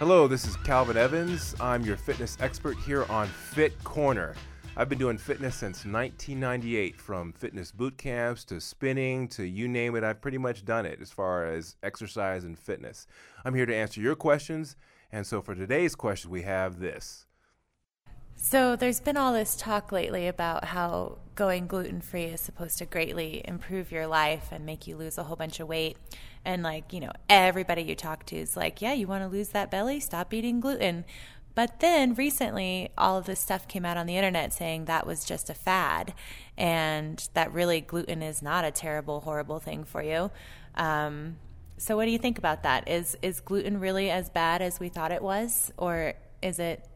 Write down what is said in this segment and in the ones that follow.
Hello, this is Calvin Evans. I'm your fitness expert here on Fit Corner. I've been doing fitness since 1998, from fitness boot camps to spinning to you name it. I've pretty much done it as far as exercise and fitness. I'm here to answer your questions. And so for today's question, we have this. So, there's been all this talk lately about how going gluten free is supposed to greatly improve your life and make you lose a whole bunch of weight. And, like, you know, everybody you talk to is like, yeah, you want to lose that belly? Stop eating gluten. But then recently, all of this stuff came out on the internet saying that was just a fad and that really gluten is not a terrible, horrible thing for you. Um, so, what do you think about that? Is, is gluten really as bad as we thought it was? Or is it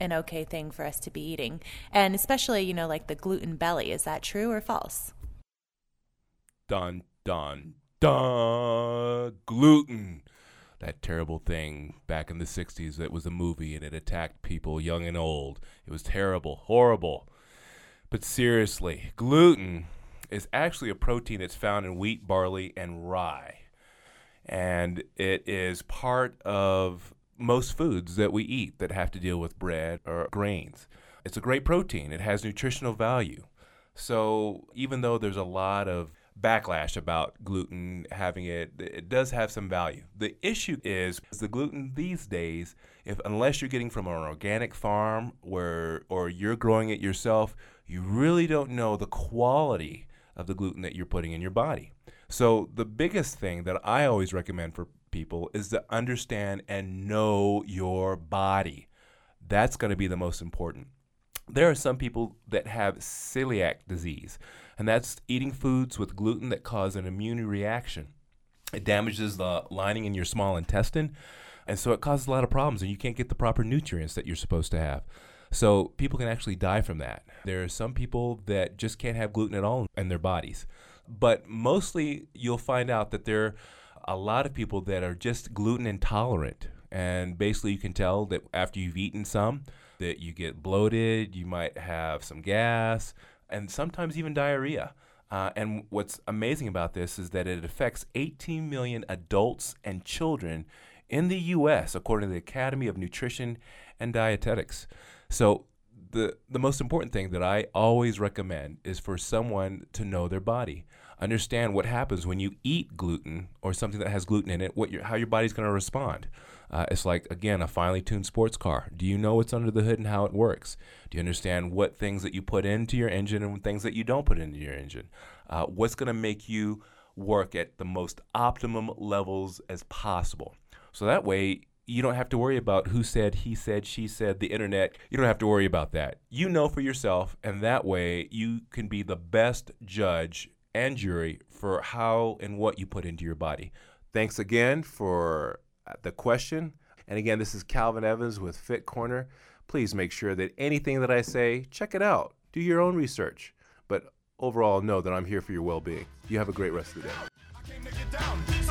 an okay thing for us to be eating. And especially, you know, like the gluten belly. Is that true or false? Dun, dun, dun. Gluten. That terrible thing back in the 60s that was a movie and it attacked people young and old. It was terrible, horrible. But seriously, gluten is actually a protein that's found in wheat, barley, and rye. And it is part of most foods that we eat that have to deal with bread or grains. It's a great protein, it has nutritional value. So, even though there's a lot of backlash about gluten having it it does have some value. The issue is the gluten these days if unless you're getting from an organic farm where or you're growing it yourself, you really don't know the quality of the gluten that you're putting in your body. So the biggest thing that I always recommend for people is to understand and know your body. That's going to be the most important. There are some people that have celiac disease, and that's eating foods with gluten that cause an immune reaction. It damages the lining in your small intestine, and so it causes a lot of problems, and you can't get the proper nutrients that you're supposed to have. So people can actually die from that. There are some people that just can't have gluten at all in their bodies. But mostly you'll find out that they're a lot of people that are just gluten intolerant. And basically, you can tell that after you've eaten some, that you get bloated, you might have some gas, and sometimes even diarrhea. Uh, and what's amazing about this is that it affects 18 million adults and children in the U.S., according to the Academy of Nutrition and Dietetics. So, the, the most important thing that I always recommend is for someone to know their body understand what happens when you eat gluten or something that has gluten in it, what your, how your body's going to respond. Uh, it's like, again, a finely tuned sports car. Do you know what's under the hood and how it works? Do you understand what things that you put into your engine and things that you don't put into your engine? Uh, what's going to make you work at the most optimum levels as possible? So that way, you don't have to worry about who said, he said, she said, the internet. You don't have to worry about that. You know for yourself, and that way you can be the best judge and jury for how and what you put into your body. Thanks again for uh, the question. And again, this is Calvin Evans with Fit Corner. Please make sure that anything that I say, check it out. Do your own research. But overall, know that I'm here for your well being. You have a great rest of the day.